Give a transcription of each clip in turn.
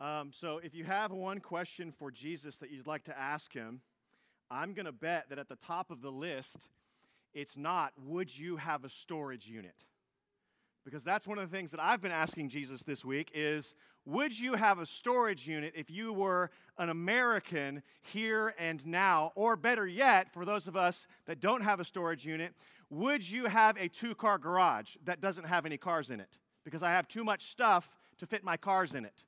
Um, so, if you have one question for Jesus that you'd like to ask him, I'm going to bet that at the top of the list, it's not, would you have a storage unit? Because that's one of the things that I've been asking Jesus this week is, would you have a storage unit if you were an American here and now? Or better yet, for those of us that don't have a storage unit, would you have a two car garage that doesn't have any cars in it? Because I have too much stuff to fit my cars in it.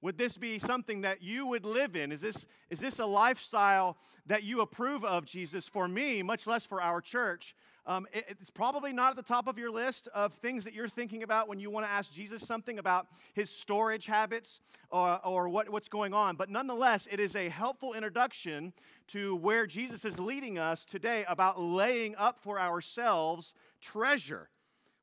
Would this be something that you would live in? Is this, is this a lifestyle that you approve of, Jesus? For me, much less for our church, um, it, it's probably not at the top of your list of things that you're thinking about when you want to ask Jesus something about his storage habits or, or what, what's going on. But nonetheless, it is a helpful introduction to where Jesus is leading us today about laying up for ourselves treasure.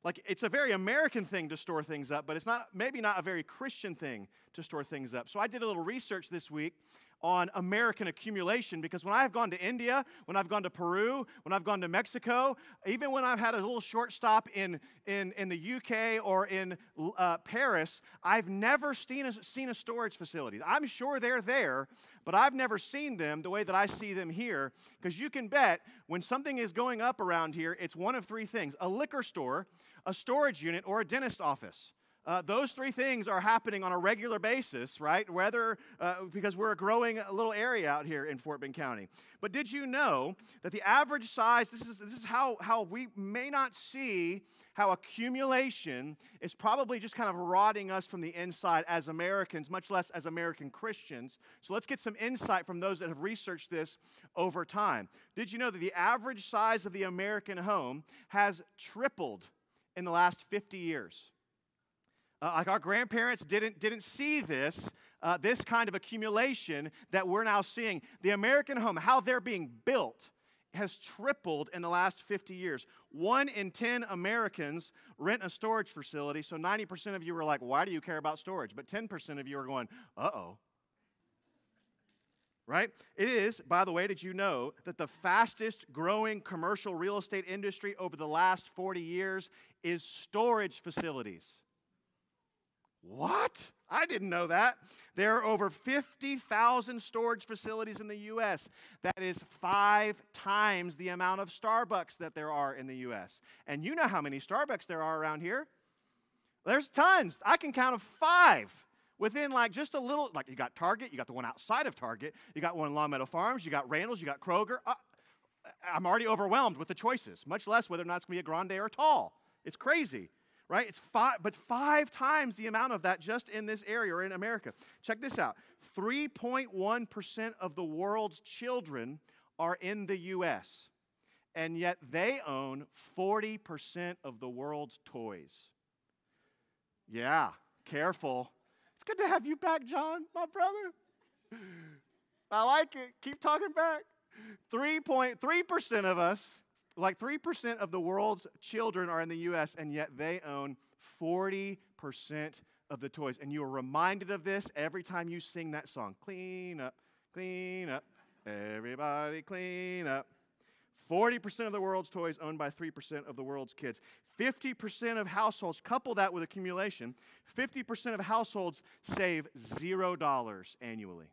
Like it's a very American thing to store things up, but it's not maybe not a very Christian thing to store things up. So I did a little research this week on American accumulation because when I've gone to India, when I've gone to Peru, when I've gone to Mexico, even when I've had a little short stop in, in, in the UK or in uh, Paris, I've never seen a, seen a storage facility. I'm sure they're there, but I've never seen them the way that I see them here because you can bet when something is going up around here, it's one of three things a liquor store, a storage unit, or a dentist office. Uh, those three things are happening on a regular basis, right? Whether, uh, because we're a growing little area out here in Fort Bend County. But did you know that the average size, this is, this is how, how we may not see how accumulation is probably just kind of rotting us from the inside as Americans, much less as American Christians. So let's get some insight from those that have researched this over time. Did you know that the average size of the American home has tripled in the last 50 years? Uh, like our grandparents didn't, didn't see this, uh, this kind of accumulation that we're now seeing. The American home, how they're being built, has tripled in the last 50 years. One in 10 Americans rent a storage facility, so 90% of you are like, why do you care about storage? But 10% of you are going, uh oh. Right? It is, by the way, did you know that the fastest growing commercial real estate industry over the last 40 years is storage facilities? What? I didn't know that. There are over 50,000 storage facilities in the U.S. That is five times the amount of Starbucks that there are in the U.S. And you know how many Starbucks there are around here? There's tons. I can count of five within like just a little, like you got Target, you got the one outside of Target, you got one in Long Meadow Farms, you got Randall's, you got Kroger. Uh, I'm already overwhelmed with the choices, much less whether or not it's going to be a grande or a tall. It's crazy right? It's five, but five times the amount of that just in this area or in America. Check this out 3.1% of the world's children are in the U.S., and yet they own 40% of the world's toys. Yeah, careful. It's good to have you back, John, my brother. I like it. Keep talking back. 3.3% of us like 3% of the world's children are in the US, and yet they own 40% of the toys. And you are reminded of this every time you sing that song Clean up, clean up, everybody clean up. 40% of the world's toys owned by 3% of the world's kids. 50% of households, couple that with accumulation, 50% of households save $0 annually.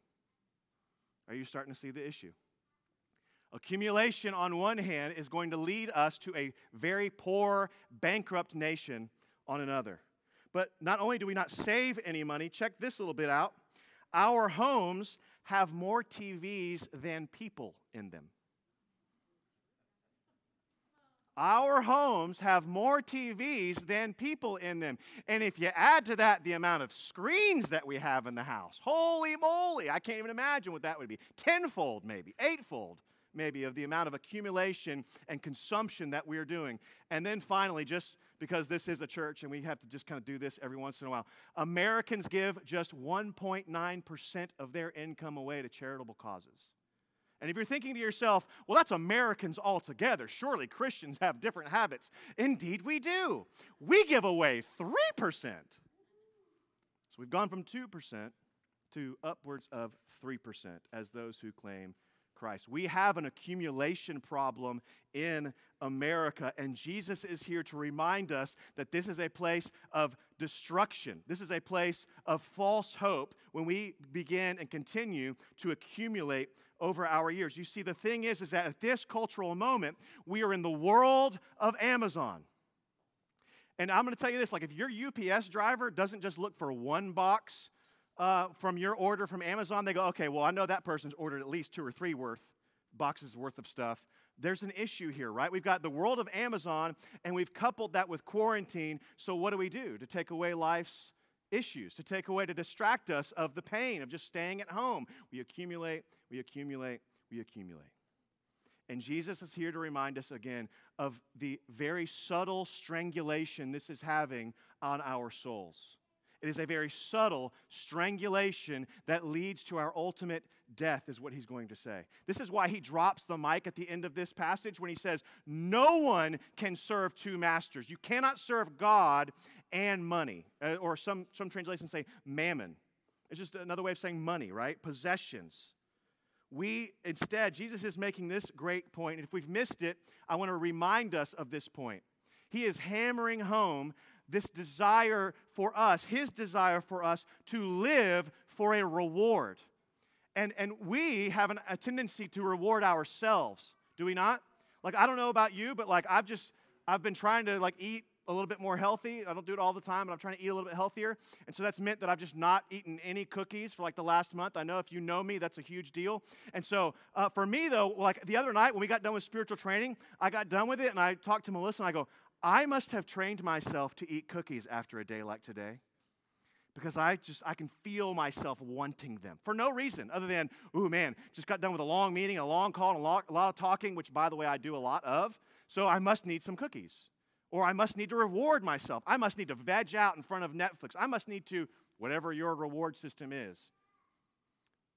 Are you starting to see the issue? Accumulation, on one hand, is going to lead us to a very poor, bankrupt nation on another. But not only do we not save any money, check this little bit out. Our homes have more TVs than people in them. Our homes have more TVs than people in them. And if you add to that the amount of screens that we have in the house, holy moly, I can't even imagine what that would be. Tenfold, maybe, eightfold maybe, of the amount of accumulation and consumption that we're doing. And then finally, just because this is a church and we have to just kind of do this every once in a while, Americans give just 1.9% of their income away to charitable causes. And if you're thinking to yourself, well, that's Americans altogether. Surely Christians have different habits. Indeed, we do. We give away 3%. So we've gone from 2% to upwards of 3% as those who claim Christ. We have an accumulation problem in America, and Jesus is here to remind us that this is a place of destruction. This is a place of false hope when we begin and continue to accumulate over our years. You see, the thing is, is that at this cultural moment, we are in the world of Amazon. And I'm going to tell you this like, if your UPS driver doesn't just look for one box uh, from your order from Amazon, they go, okay, well, I know that person's ordered at least two or three worth boxes worth of stuff. There's an issue here, right? We've got the world of Amazon, and we've coupled that with quarantine. So, what do we do to take away life's issues, to take away, to distract us of the pain of just staying at home? We accumulate, we accumulate, we accumulate. And Jesus is here to remind us again of the very subtle strangulation this is having on our souls. It is a very subtle strangulation that leads to our ultimate death, is what he's going to say. This is why he drops the mic at the end of this passage when he says, No one can serve two masters. You cannot serve God and money. Uh, or some, some translations say mammon. It's just another way of saying money, right? Possessions. We, instead, Jesus is making this great point. And if we've missed it, I want to remind us of this point. He is hammering home this desire for us, his desire for us to live for a reward. And, and we have an, a tendency to reward ourselves, do we not? Like, I don't know about you, but like, I've just, I've been trying to like eat a little bit more healthy. I don't do it all the time, but I'm trying to eat a little bit healthier. And so that's meant that I've just not eaten any cookies for like the last month. I know if you know me, that's a huge deal. And so uh, for me, though, like the other night when we got done with spiritual training, I got done with it and I talked to Melissa and I go, I must have trained myself to eat cookies after a day like today because I just I can feel myself wanting them for no reason other than ooh man just got done with a long meeting a long call and a lot, a lot of talking which by the way I do a lot of. So I must need some cookies or I must need to reward myself. I must need to veg out in front of Netflix. I must need to whatever your reward system is.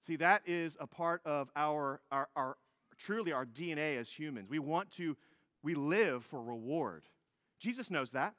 See that is a part of our our, our truly our DNA as humans. We want to we live for reward Jesus knows that.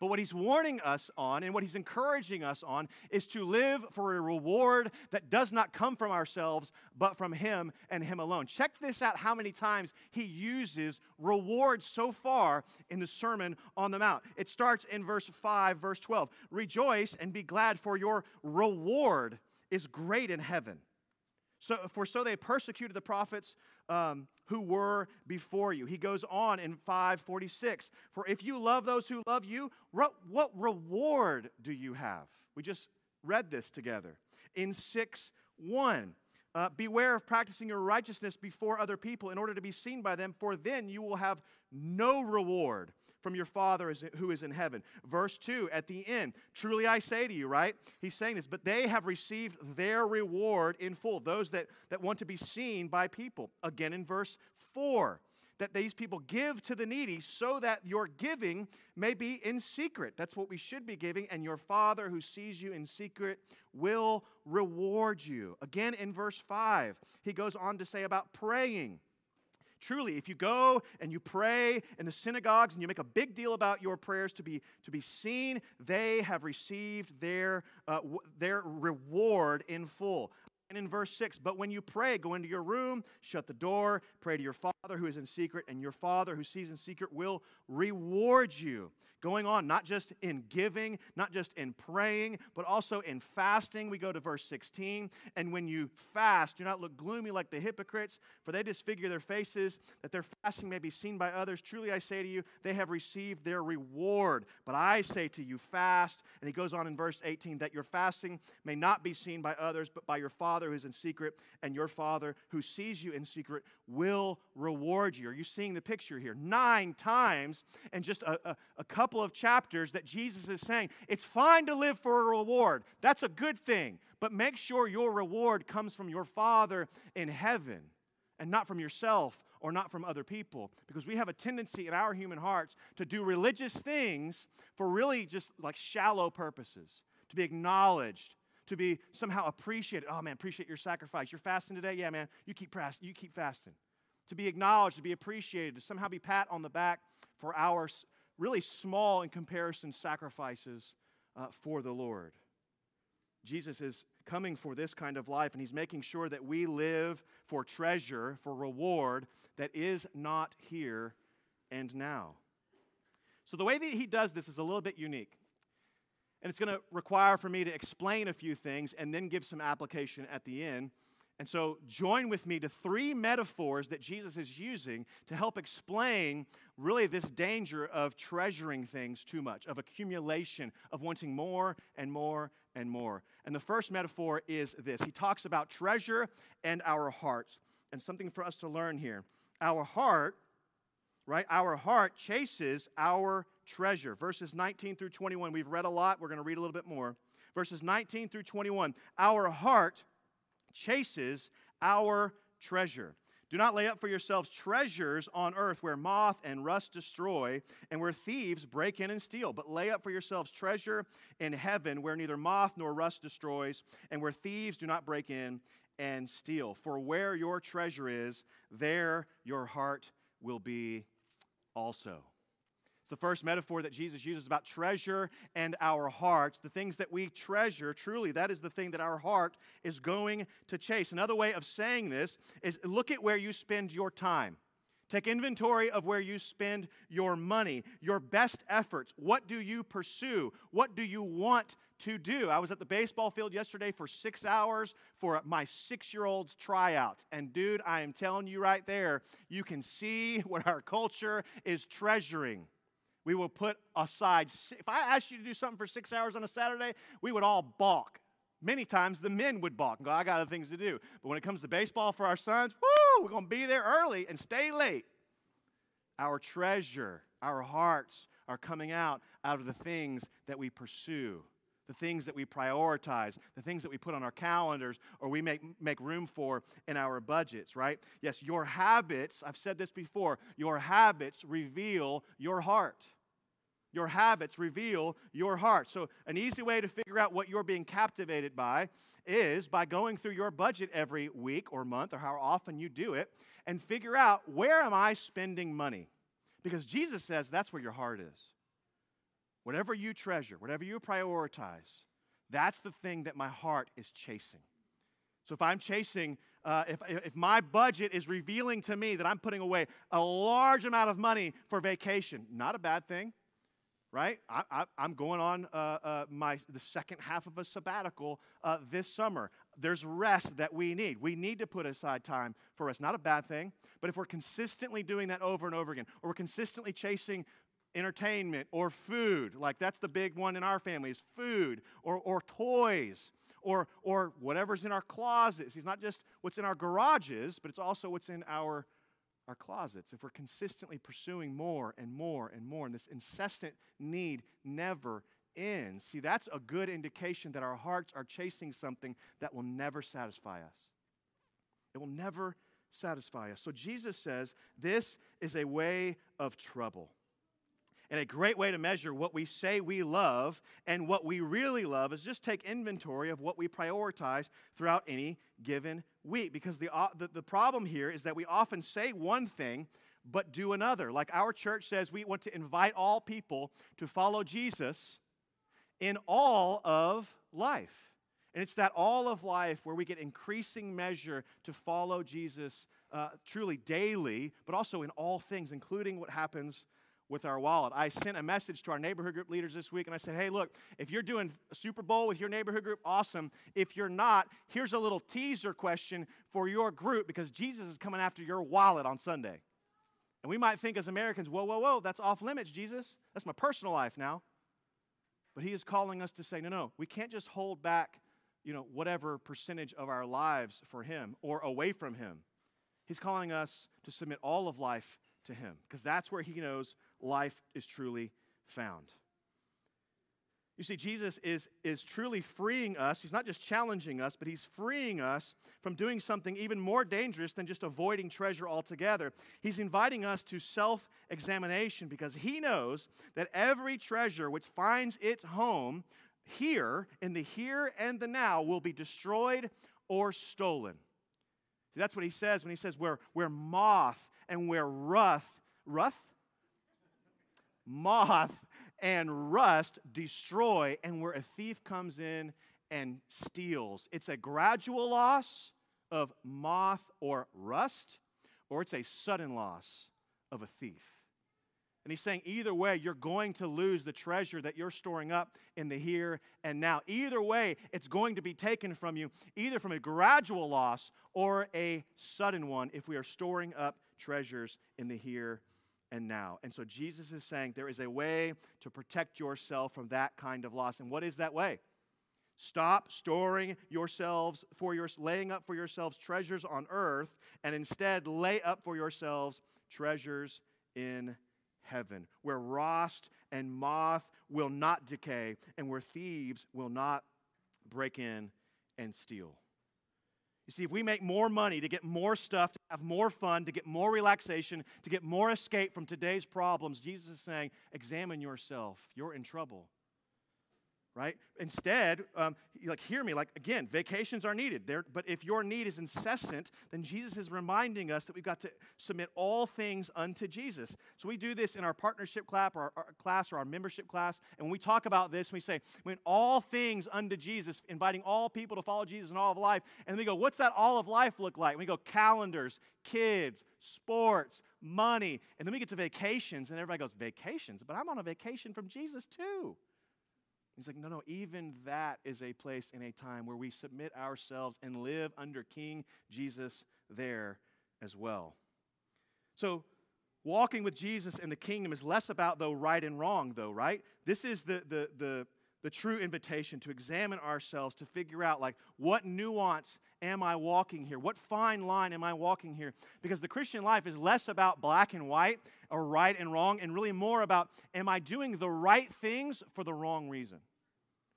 But what he's warning us on and what he's encouraging us on is to live for a reward that does not come from ourselves, but from him and him alone. Check this out how many times he uses reward so far in the Sermon on the Mount. It starts in verse 5, verse 12. Rejoice and be glad, for your reward is great in heaven. So, for so they persecuted the prophets um, who were before you. He goes on in 546 For if you love those who love you, what reward do you have? We just read this together. In 6 1, uh, beware of practicing your righteousness before other people in order to be seen by them, for then you will have no reward from your Father who is in heaven. Verse 2 at the end, truly I say to you, right? He's saying this, but they have received their reward in full, those that, that want to be seen by people. Again in verse 4, that these people give to the needy so that your giving may be in secret. That's what we should be giving, and your Father who sees you in secret will reward you. Again in verse 5, he goes on to say about praying Truly, if you go and you pray in the synagogues and you make a big deal about your prayers to be, to be seen, they have received their, uh, w- their reward in full. And in verse 6, but when you pray, go into your room, shut the door, pray to your Father who is in secret, and your Father who sees in secret will reward you going on, not just in giving, not just in praying, but also in fasting. We go to verse 16. And when you fast, do not look gloomy like the hypocrites, for they disfigure their faces, that their fasting may be seen by others. Truly I say to you, they have received their reward. But I say to you, fast. And he goes on in verse 18, that your fasting may not be seen by others, but by your Father who is in secret, and your Father who sees you in secret will reward you. Are you seeing the picture here? Nine times in just a, a, a couple couple of chapters that Jesus is saying it's fine to live for a reward. That's a good thing. But make sure your reward comes from your Father in heaven and not from yourself or not from other people. Because we have a tendency in our human hearts to do religious things for really just like shallow purposes, to be acknowledged, to be somehow appreciated. Oh man, appreciate your sacrifice. You're fasting today? Yeah, man, you keep, you keep fasting. To be acknowledged, to be appreciated, to somehow be pat on the back for our really small in comparison sacrifices uh, for the Lord. Jesus is coming for this kind of life, and he's making sure that we live for treasure, for reward that is not here and now. So, the way that he does this is a little bit unique. And it's going to require for me to explain a few things and then give some application at the end. And so, join with me to three metaphors that Jesus is using to help explain really this danger of treasuring things too much, of accumulation, of wanting more and more and more. And the first metaphor is this He talks about treasure and our hearts. And something for us to learn here. Our heart, right? Our heart chases our treasure. Verses 19 through 21, we've read a lot. We're going to read a little bit more. Verses 19 through 21, our heart chases our treasure. Do not lay up for yourselves treasures on earth where moth and rust destroy and where thieves break in and steal, but lay up for yourselves treasure in heaven where neither moth nor rust destroys and where thieves do not break in and steal. For where your treasure is, there your heart will be also It's the first metaphor that Jesus uses about treasure and our hearts. The things that we treasure, truly, that is the thing that our heart is going to chase. Another way of saying this is look at where you spend your time. Take inventory of where you spend your money, your best efforts. What do you pursue? What do you want to do? I was at the baseball field yesterday for six hours for my six year old's tryouts. And dude, I am telling you right there, you can see what our culture is treasuring. We will put aside, if I asked you to do something for six hours on a Saturday, we would all balk. Many times the men would balk and go, I got other things to do. But when it comes to baseball for our sons, woo, we're going to be there early and stay late. Our treasure, our hearts are coming out out of the things that we pursue the things that we prioritize, the things that we put on our calendars or we make, make room for in our budgets, right? Yes, your habits, I've said this before, your habits reveal your heart. Your habits reveal your heart. So, an easy way to figure out what you're being captivated by is by going through your budget every week or month or how often you do it and figure out where am I spending money? Because Jesus says that's where your heart is. Whatever you treasure, whatever you prioritize, that's the thing that my heart is chasing. So if I'm chasing, uh, if, if my budget is revealing to me that I'm putting away a large amount of money for vacation, not a bad thing, right? I, am going on uh, uh, my the second half of a sabbatical uh, this summer. There's rest that we need. We need to put aside time for us. Not a bad thing, but if we're consistently doing that over and over again, or we're consistently chasing entertainment or food. Like that's the big one in our family is food or, or toys or, or whatever's in our closets. It's not just what's in our garages, but it's also what's in our, our closets. If we're consistently pursuing more and more and more, and this incessant need never ends, see, that's a good indication that our hearts are chasing something that will never satisfy us. It will never satisfy us. So Jesus says this is a way of trouble. And a great way to measure what we say we love and what we really love is just take inventory of what we prioritize throughout any given week. Because the, uh, the, the problem here is that we often say one thing but do another. Like our church says, we want to invite all people to follow Jesus in all of life. And it's that all of life where we get increasing measure to follow Jesus uh, truly daily, but also in all things, including what happens with our wallet. I sent a message to our neighborhood group leaders this week and I said, hey, look, if you're doing Super Bowl with your neighborhood group, awesome. If you're not, here's a little teaser question for your group because Jesus is coming after your wallet on Sunday. And we might think as Americans, whoa, whoa, whoa, that's off limits, Jesus. That's my personal life now. But he is calling us to say, no, no, we can't just hold back, you know, whatever percentage of our lives for him or away from him. He's calling us to submit all of life to him because that's where he knows life is truly found. You see, Jesus is, is truly freeing us. He's not just challenging us, but he's freeing us from doing something even more dangerous than just avoiding treasure altogether. He's inviting us to self examination because he knows that every treasure which finds its home here, in the here and the now, will be destroyed or stolen. See, that's what he says when he says, where, where moth and where rust, rust? Moth and rust destroy, and where a thief comes in and steals. It's a gradual loss of moth or rust, or it's a sudden loss of a thief. And he's saying, either way, you're going to lose the treasure that you're storing up in the here and now. Either way, it's going to be taken from you, either from a gradual loss or a sudden one, if we are storing up treasures in the here and now. And so Jesus is saying there is a way to protect yourself from that kind of loss. And what is that way? Stop storing yourselves for your laying up for yourselves treasures on earth and instead lay up for yourselves treasures in heaven, where rust and moth will not decay and where thieves will not break in and steal. You see, if we make more money to get more stuff, to have more fun, to get more relaxation, to get more escape from today's problems, Jesus is saying, examine yourself. You're in trouble right? Instead, um, like hear me, like again, vacations are needed but if your need is incessant, then Jesus is reminding us that we've got to submit all things unto Jesus. So we do this in our partnership class or our, our class or our membership class, and when we talk about this, we say, when all things unto Jesus, inviting all people to follow Jesus in all of life, and we go, what's that all of life look like? And we go, calendars, kids, sports, money, and then we get to vacations, and everybody goes, vacations, but I'm on a vacation from Jesus too. He's like, no, no, even that is a place in a time where we submit ourselves and live under King Jesus there as well. So, walking with Jesus in the kingdom is less about, though, right and wrong, though, right? This is the, the, the, the true invitation to examine ourselves, to figure out, like, what nuance am I walking here? What fine line am I walking here? Because the Christian life is less about black and white or right and wrong, and really more about, am I doing the right things for the wrong reason?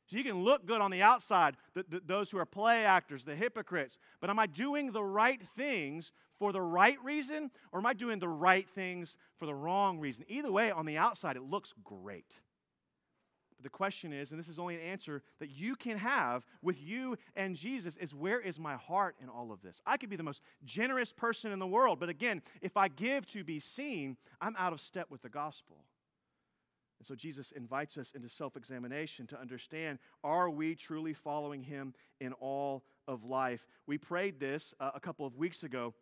So you can look good on the outside, the, the, those who are play actors, the hypocrites, but am I doing the right things for the right reason, or am I doing the right things for the wrong reason? Either way, on the outside, it looks great. But the question is, and this is only an answer that you can have with you and Jesus, is where is my heart in all of this? I could be the most generous person in the world, but again, if I give to be seen, I'm out of step with the gospel. And so Jesus invites us into self examination to understand are we truly following him in all of life? We prayed this uh, a couple of weeks ago,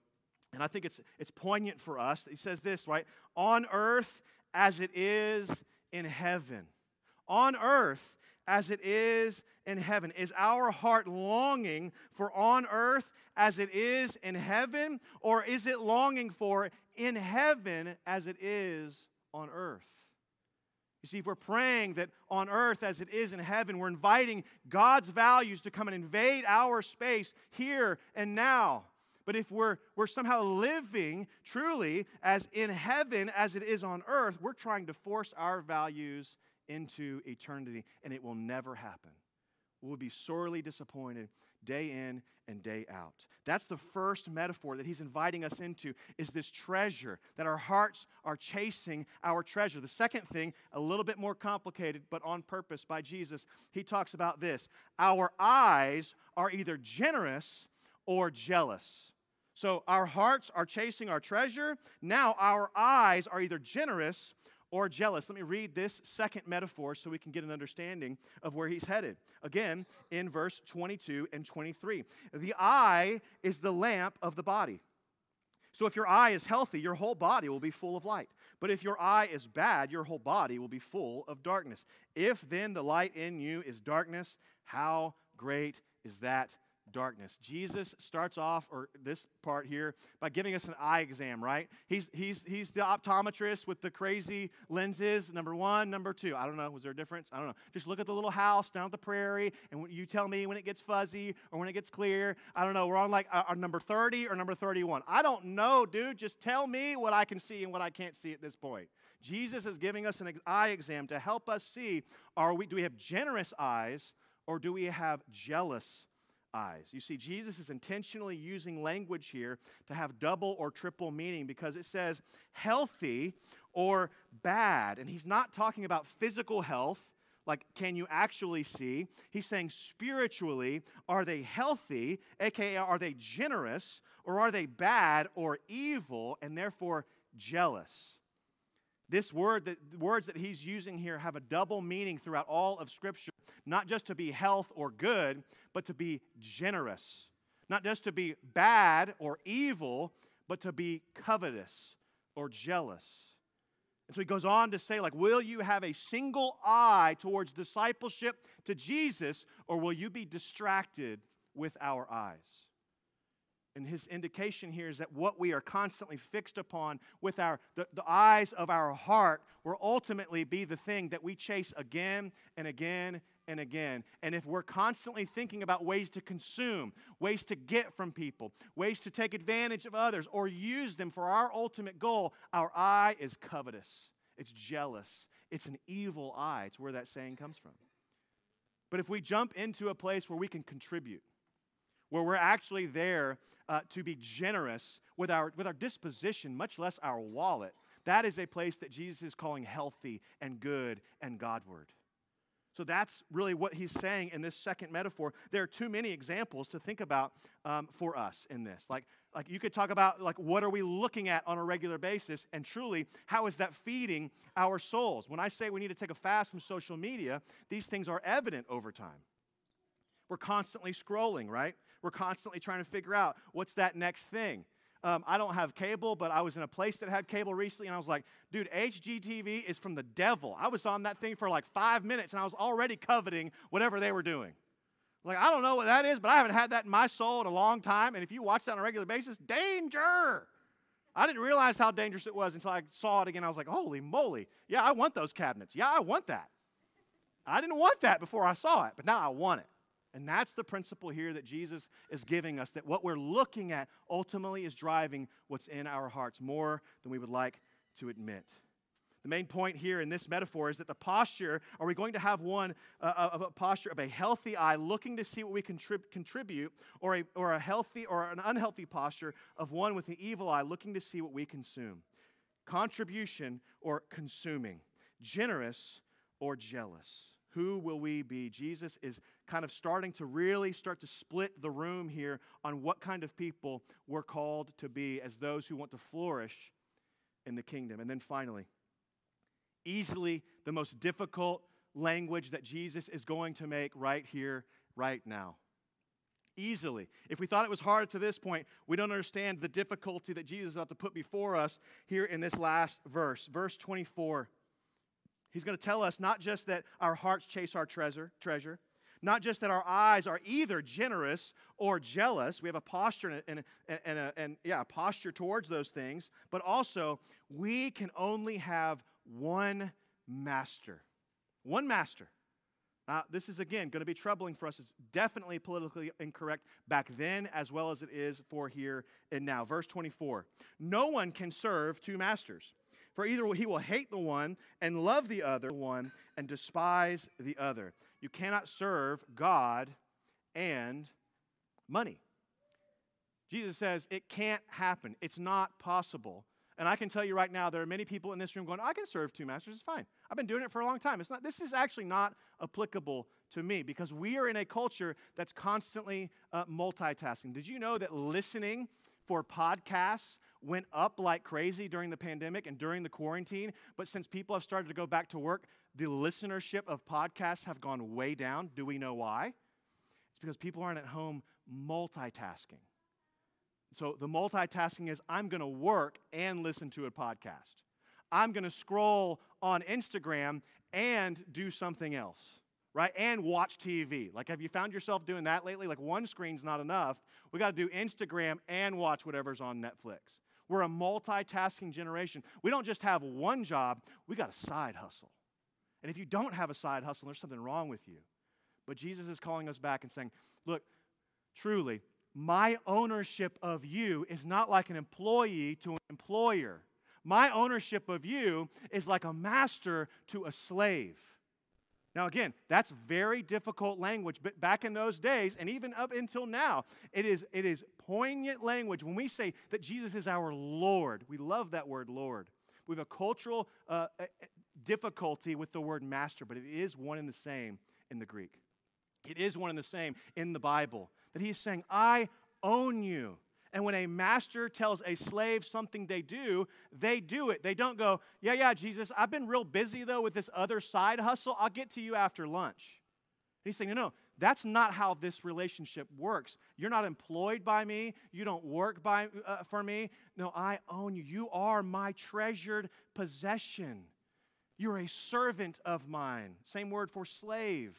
and I think it's, it's poignant for us. He says this, right? On earth as it is in heaven. On earth as it is in heaven. Is our heart longing for on earth as it is in heaven, or is it longing for in heaven as it is on earth? You see, if we're praying that on earth as it is in heaven, we're inviting God's values to come and invade our space here and now. But if we're, we're somehow living truly as in heaven as it is on earth, we're trying to force our values into eternity, and it will never happen. We'll be sorely disappointed day in and day out. That's the first metaphor that he's inviting us into is this treasure that our hearts are chasing our treasure. The second thing, a little bit more complicated but on purpose by Jesus, he talks about this. Our eyes are either generous or jealous. So our hearts are chasing our treasure. Now our eyes are either generous or jealous. Let me read this second metaphor so we can get an understanding of where he's headed. Again, in verse 22 and 23. The eye is the lamp of the body. So if your eye is healthy, your whole body will be full of light. But if your eye is bad, your whole body will be full of darkness. If then the light in you is darkness, how great is that darkness. Jesus starts off, or this part here, by giving us an eye exam, right? He's, he's, he's the optometrist with the crazy lenses, number one. Number two, I don't know, was there a difference? I don't know. Just look at the little house down at the prairie, and you tell me when it gets fuzzy or when it gets clear. I don't know, we're on like uh, uh, number 30 or number 31. I don't know, dude. Just tell me what I can see and what I can't see at this point. Jesus is giving us an eye exam to help us see are we, do we have generous eyes or do we have jealous eyes. You see, Jesus is intentionally using language here to have double or triple meaning because it says healthy or bad. And he's not talking about physical health, like can you actually see? He's saying spiritually, are they healthy, aka are they generous, or are they bad or evil and therefore jealous? This word, the words that he's using here have a double meaning throughout all of Scripture, not just to be health or good, but to be generous. Not just to be bad or evil, but to be covetous or jealous. And so he goes on to say, like, will you have a single eye towards discipleship to Jesus, or will you be distracted with our eyes? And his indication here is that what we are constantly fixed upon with our, the, the eyes of our heart will ultimately be the thing that we chase again and again and again. And if we're constantly thinking about ways to consume, ways to get from people, ways to take advantage of others, or use them for our ultimate goal, our eye is covetous, it's jealous, it's an evil eye. It's where that saying comes from. But if we jump into a place where we can contribute, where we're actually there uh, to be generous with our, with our disposition, much less our wallet. That is a place that Jesus is calling healthy and good and Godward. So that's really what he's saying in this second metaphor. There are too many examples to think about um, for us in this. Like, like you could talk about like what are we looking at on a regular basis, and truly, how is that feeding our souls? When I say we need to take a fast from social media, these things are evident over time. We're constantly scrolling, right? We're constantly trying to figure out what's that next thing. Um, I don't have cable, but I was in a place that had cable recently, and I was like, dude, HGTV is from the devil. I was on that thing for like five minutes, and I was already coveting whatever they were doing. Like, I don't know what that is, but I haven't had that in my soul in a long time. And if you watch that on a regular basis, danger. I didn't realize how dangerous it was until I saw it again. I was like, holy moly. Yeah, I want those cabinets. Yeah, I want that. I didn't want that before I saw it, but now I want it. And that's the principle here that Jesus is giving us that what we're looking at ultimately is driving what's in our hearts more than we would like to admit. The main point here in this metaphor is that the posture, are we going to have one uh, uh of a posture of a healthy eye looking to see what we contrib- contribute, or a, or a healthy or an unhealthy posture of one with an evil eye looking to see what we consume? Contribution or consuming, generous or jealous. Who will we be? Jesus is kind of starting to really start to split the room here on what kind of people we're called to be as those who want to flourish in the kingdom. And then finally, easily the most difficult language that Jesus is going to make right here, right now. Easily. If we thought it was hard to this point, we don't understand the difficulty that Jesus is about to put before us here in this last verse. Verse 24. He's going to tell us not just that our hearts chase our treasure, treasure, not just that our eyes are either generous or jealous. We have a posture and, and, and, and, and yeah, a posture towards those things, but also we can only have one master. One master. Now, this is again going to be troubling for us. It's definitely politically incorrect back then as well as it is for here and now. Verse 24 No one can serve two masters. For either he will hate the one and love the other one and despise the other. You cannot serve God and money. Jesus says it can't happen. It's not possible. And I can tell you right now, there are many people in this room going, I can serve two masters. It's fine. I've been doing it for a long time. It's not, this is actually not applicable to me because we are in a culture that's constantly uh, multitasking. Did you know that listening for podcasts went up like crazy during the pandemic and during the quarantine, but since people have started to go back to work, the listenership of podcasts have gone way down. Do we know why? It's because people aren't at home multitasking. So the multitasking is I'm going to work and listen to a podcast. I'm going to scroll on Instagram and do something else, right? And watch TV. Like, have you found yourself doing that lately? Like, one screen's not enough. We got to do Instagram and watch whatever's on Netflix. We're a multitasking generation. We don't just have one job, we got a side hustle. And if you don't have a side hustle, there's something wrong with you. But Jesus is calling us back and saying, look, truly, my ownership of you is not like an employee to an employer. My ownership of you is like a master to a slave. Now, again, that's very difficult language, but back in those days, and even up until now, it is, it is poignant language when we say that Jesus is our Lord. We love that word, Lord. We have a cultural uh, difficulty with the word master, but it is one and the same in the Greek. It is one and the same in the Bible. That he's saying, I own you. And when a master tells a slave something they do, they do it. They don't go, Yeah, yeah, Jesus, I've been real busy though with this other side hustle. I'll get to you after lunch. And he's saying, No, no, that's not how this relationship works. You're not employed by me. You don't work by, uh, for me. No, I own you. You are my treasured possession. You're a servant of mine. Same word for slave.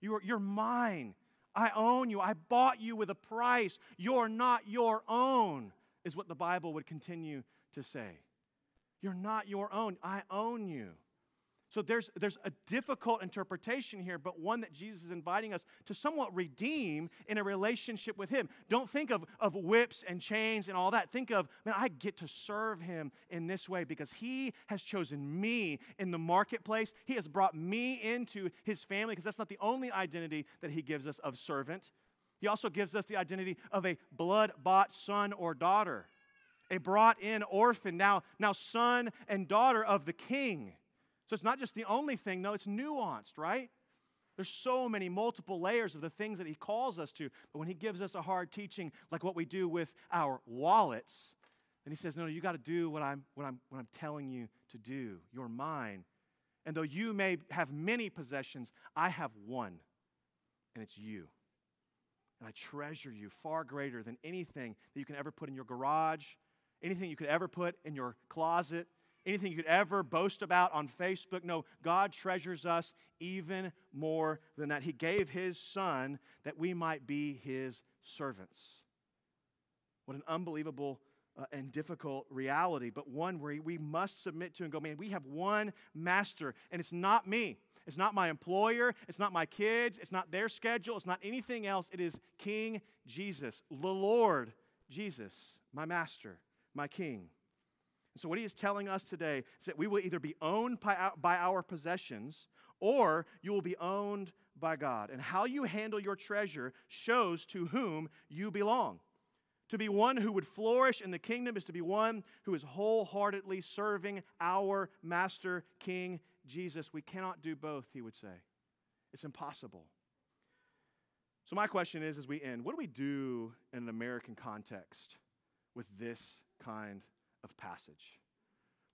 You're, you're mine. I own you. I bought you with a price. You're not your own, is what the Bible would continue to say. You're not your own. I own you. So there's, there's a difficult interpretation here, but one that Jesus is inviting us to somewhat redeem in a relationship with Him. Don't think of, of whips and chains and all that. Think of, man, I get to serve Him in this way because He has chosen me in the marketplace. He has brought me into His family because that's not the only identity that He gives us of servant. He also gives us the identity of a blood bought son or daughter, a brought in orphan, now, now son and daughter of the king. So it's not just the only thing, no, it's nuanced, right? There's so many multiple layers of the things that he calls us to. But when he gives us a hard teaching, like what we do with our wallets, then he says, No, no, you got to do what I'm, what, I'm, what I'm telling you to do. You're mine. And though you may have many possessions, I have one, and it's you. And I treasure you far greater than anything that you can ever put in your garage, anything you could ever put in your closet, anything you could ever boast about on Facebook. No, God treasures us even more than that. He gave His Son that we might be His servants. What an unbelievable uh, and difficult reality, but one where we must submit to and go, man, we have one master, and it's not me. It's not my employer. It's not my kids. It's not their schedule. It's not anything else. It is King Jesus, the Lord Jesus, my master, my king. And so, what he is telling us today is that we will either be owned by our, by our possessions or you will be owned by God. And how you handle your treasure shows to whom you belong. To be one who would flourish in the kingdom is to be one who is wholeheartedly serving our Master King Jesus. We cannot do both, he would say. It's impossible. So, my question is as we end, what do we do in an American context with this kind of passage.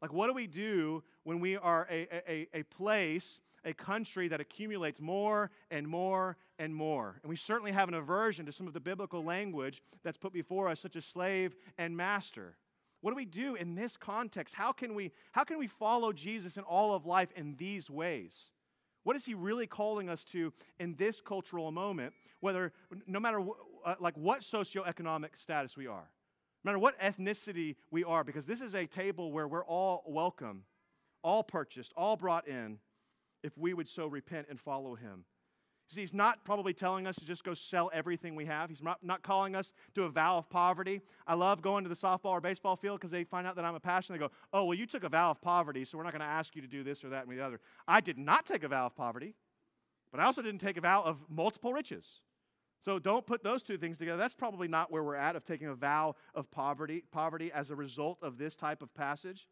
Like, what do we do when we are a, a, a place, a country that accumulates more and more and more? And we certainly have an aversion to some of the biblical language that's put before us, such as slave and master. What do we do in this context? How can we, how can we follow Jesus in all of life in these ways? What is he really calling us to in this cultural moment, whether, no matter uh, like what socioeconomic status we are? No matter what ethnicity we are, because this is a table where we're all welcome, all purchased, all brought in, if we would so repent and follow him. See, he's not probably telling us to just go sell everything we have. He's not, calling us to a vow of poverty. I love going to the softball or baseball field because they find out that I'm a pastor. They go, Oh, well, you took a vow of poverty, so we're not going to ask you to do this or that and the other. I did not take a vow of poverty, but I also didn't take a vow of multiple riches. So don't put those two things together. That's probably not where we're at of taking a vow of poverty, poverty as a result of this type of passage.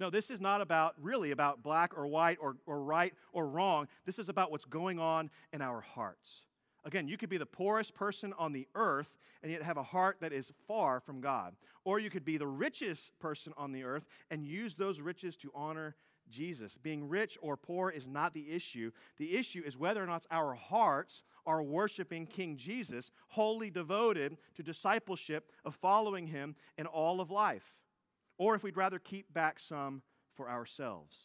No, this is not about really about black or white or, or right or wrong. This is about what's going on in our hearts. Again, you could be the poorest person on the earth and yet have a heart that is far from God. Or you could be the richest person on the earth and use those riches to honor Jesus. Being rich or poor is not the issue. The issue is whether or not our hearts are worshiping King Jesus, wholly devoted to discipleship of following him in all of life, or if we'd rather keep back some for ourselves.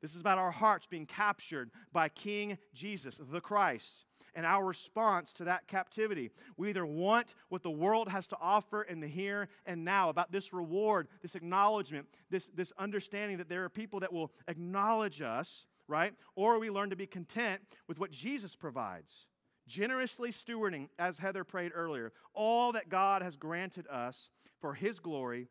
This is about our hearts being captured by King Jesus, the Christ, and our response to that captivity. We either want what the world has to offer in the here and now, about this reward, this acknowledgement, this, this understanding that there are people that will acknowledge us, right? Or we learn to be content with what Jesus provides generously stewarding, as Heather prayed earlier, all that God has granted us for His glory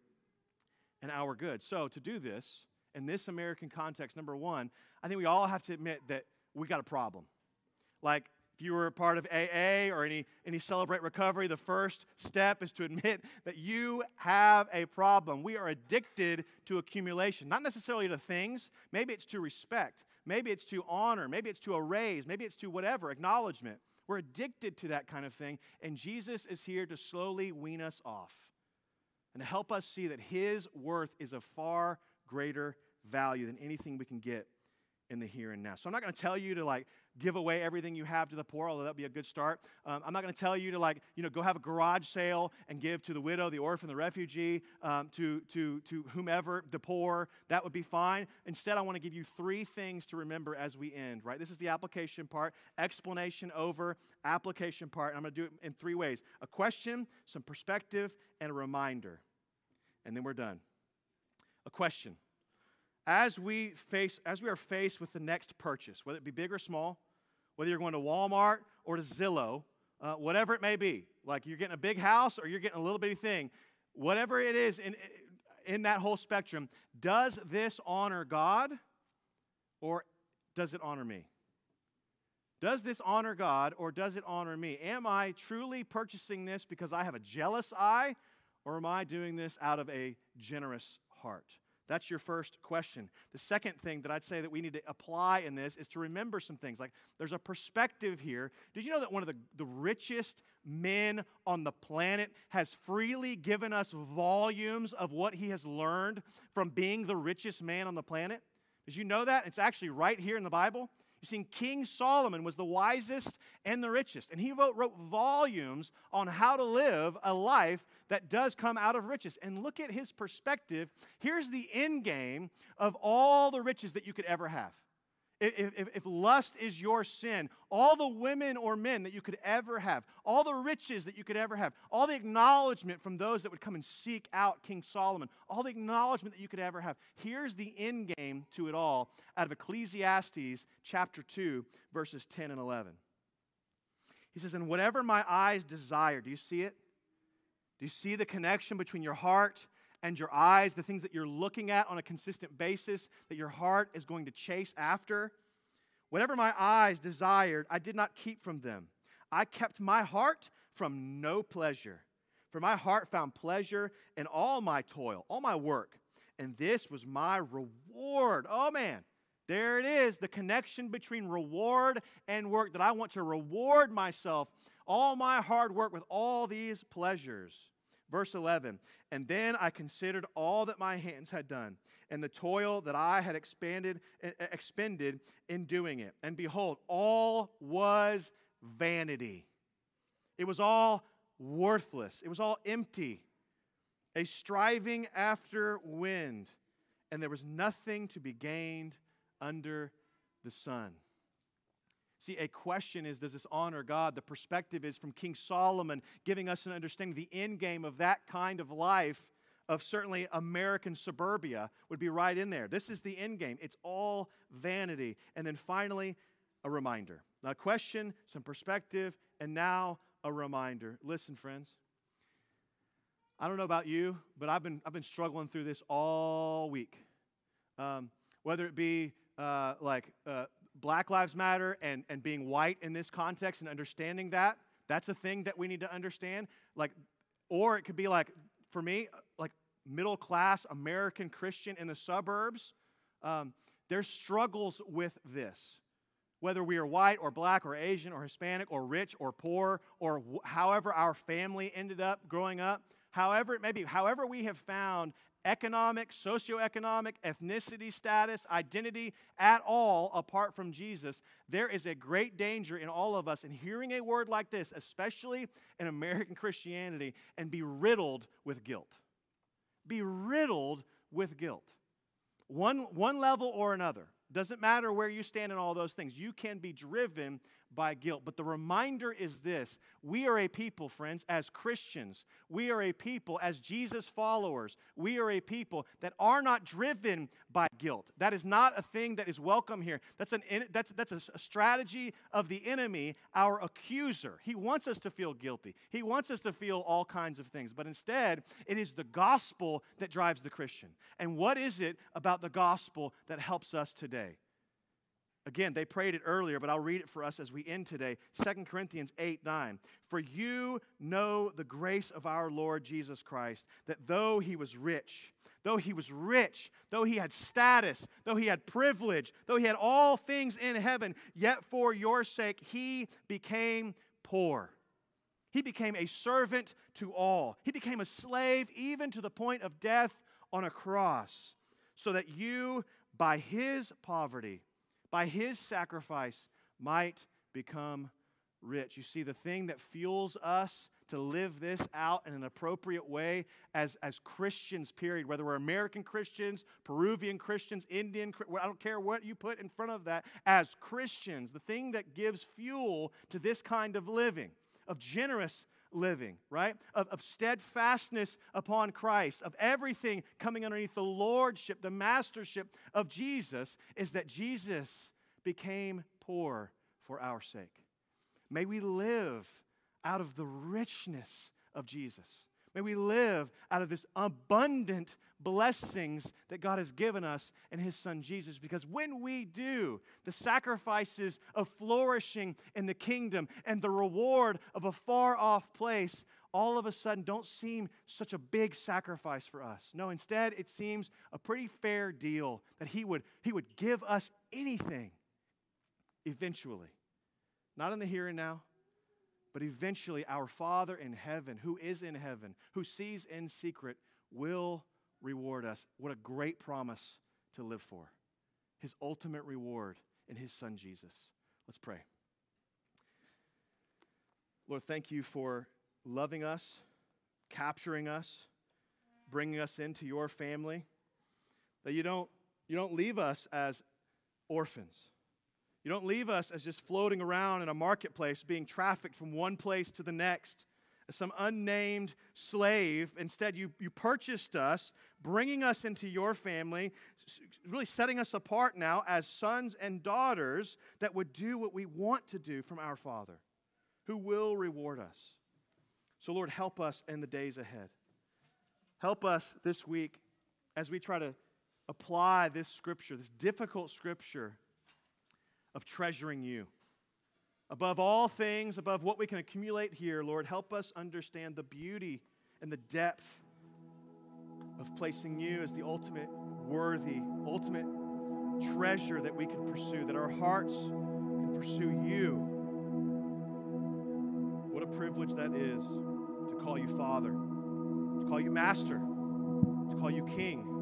and our good. So, to do this in this American context, number one, I think we all have to admit that we got a problem. Like, if you were a part of AA or any, any Celebrate Recovery, the first step is to admit that you have a problem. We are addicted to accumulation, not necessarily to things. Maybe it's to respect. Maybe it's to honor. Maybe it's to a raise. Maybe it's to whatever, acknowledgement. We're addicted to that kind of thing. And Jesus is here to slowly wean us off and help us see that His worth is of far greater value than anything we can get in the here and now. So I'm not going to tell you to like give away everything you have to the poor, although that'd be a good start. Um, I'm not going to tell you to like you know go have a garage sale and give to the widow, the orphan, the refugee, um, to to to whomever, the poor. That would be fine. Instead, I want to give you three things to remember as we end. Right, this is the application part, explanation over application part. And I'm going to do it in three ways: a question, some perspective, and a reminder. And then we're done. A question as we face as we are faced with the next purchase whether it be big or small whether you're going to walmart or to zillow uh, whatever it may be like you're getting a big house or you're getting a little bitty thing whatever it is in, in that whole spectrum does this honor god or does it honor me? Does this honor god or does it honor me? Am i truly purchasing this because i have a jealous eye or am i doing this out of a generous heart that's your first question. The second thing that I'd say that we need to apply in this is to remember some things. Like there's a perspective here. Did you know that one of the, the richest men on the planet has freely given us volumes of what he has learned from being the richest man on the planet? Did you know that? It's actually right here in the Bible. You see, King Solomon was the wisest and the richest, and he wrote, wrote volumes on how to live a life that does come out of riches. And look at his perspective. Here's the end game of all the riches that you could ever have if, if, if, lust is your sin, all the women or men that you could ever have, all the riches that you could ever have, all the acknowledgement from those that would come and seek out King Solomon, all the acknowledgement that you could ever have. Here's the end game to it all out of Ecclesiastes chapter 2, verses 10 and 11. He says, And whatever my eyes desire, do you see it? Do you see the connection between your heart and your eyes, the things that you're looking at on a consistent basis, that your heart is going to chase after. Whatever my eyes desired, I did not keep from them. I kept my heart from no pleasure. For my heart found pleasure in all my toil, all my work. And this was my reward. Oh man, there it is the connection between reward and work that I want to reward myself, all my hard work with all these pleasures. Verse 11, and then I considered all that my hands had done, and the toil that I had expanded, expended in doing it. And behold, all was vanity. It was all worthless, it was all empty, a striving after wind, and there was nothing to be gained under the sun. See, a question is Does this honor God? The perspective is from King Solomon, giving us an understanding. The end game of that kind of life, of certainly American suburbia, would be right in there. This is the end game. It's all vanity. And then finally, a reminder. Now, a question, some perspective, and now a reminder. Listen, friends. I don't know about you, but I've been, I've been struggling through this all week. Um, whether it be uh, like uh, Black Lives Matter and, and being white in this context and understanding that, that's a thing that we need to understand. Like, or it could be like, for me, like middle class American Christian in the suburbs, um, there's struggles with this. Whether we are white or black or Asian or Hispanic or rich or poor or wh- however our family ended up growing up, however it may be, however we have found economic, socioeconomic, ethnicity status, identity at all apart from Jesus, there is a great danger in all of us in hearing a word like this, especially in American Christianity, and be riddled with guilt. Be riddled with guilt. One, one level or another. Doesn't matter where you stand in all those things. You can be driven by guilt. But the reminder is this we are a people, friends, as Christians. We are a people, as Jesus followers. We are a people that are not driven by guilt. That is not a thing that is welcome here. That's, an, that's, that's a strategy of the enemy, our accuser. He wants us to feel guilty, he wants us to feel all kinds of things. But instead, it is the gospel that drives the Christian. And what is it about the gospel that helps us today? Again, they prayed it earlier, but I'll read it for us as we end today. 2 Corinthians 8 9. For you know the grace of our Lord Jesus Christ, that though he was rich, though he was rich, though he had status, though he had privilege, though he had all things in heaven, yet for your sake he became poor. He became a servant to all. He became a slave even to the point of death on a cross, so that you, by his poverty, by his sacrifice might become rich. You see, the thing that fuels us to live this out in an appropriate way as, as Christians, period, whether we're American Christians, Peruvian Christians, Indian, I don't care what you put in front of that, as Christians, the thing that gives fuel to this kind of living, of generous living, right? Of, of steadfastness upon Christ, of everything coming underneath the lordship, the mastership of Jesus, is that Jesus became poor for our sake. May we live out of the richness of Jesus. May we live out of this abundant blessings that God has given us in His Son Jesus. Because when we do, the sacrifices of flourishing in the kingdom and the reward of a far off place all of a sudden don't seem such a big sacrifice for us. No, instead, it seems a pretty fair deal that He would, he would give us anything eventually. Not in the here and now, but eventually our Father in heaven, who is in heaven, who sees in secret, will reward us. What a great promise to live for. His ultimate reward in His Son Jesus. Let's pray. Lord, thank you for loving us, capturing us, bringing us into your family. That you don't, you don't leave us as orphans. You don't leave us as just floating around in a marketplace being trafficked from one place to the next as some unnamed slave. Instead, you, you purchased us, bringing us into your family, really setting us apart now as sons and daughters that would do what we want to do from our Father, who will reward us. So, Lord, help us in the days ahead. Help us this week as we try to apply this scripture, this difficult scripture of treasuring you. Above all things, above what we can accumulate here, Lord, help us understand the beauty and the depth of placing you as the ultimate worthy, ultimate treasure that we can pursue, that our hearts can pursue you. What a privilege that is to call you Father, to call you Master, to call you King.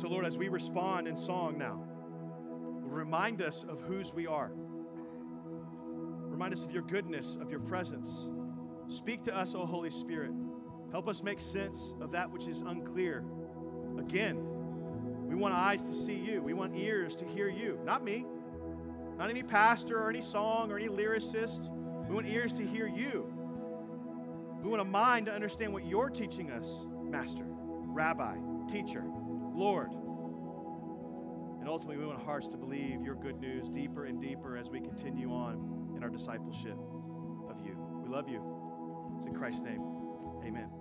So, Lord, as we respond in song now, remind us of whose we are. Remind us of your goodness, of your presence. Speak to us, O Holy Spirit. Help us make sense of that which is unclear. Again, we want eyes to see you. We want ears to hear you. Not me, not any pastor or any song or any lyricist. We want ears to hear you. We want a mind to understand what you're teaching us, Master, Rabbi, Teacher. Lord. And ultimately, we want hearts to believe your good news deeper and deeper as we continue on in our discipleship of you. We love you. It's in Christ's name. Amen.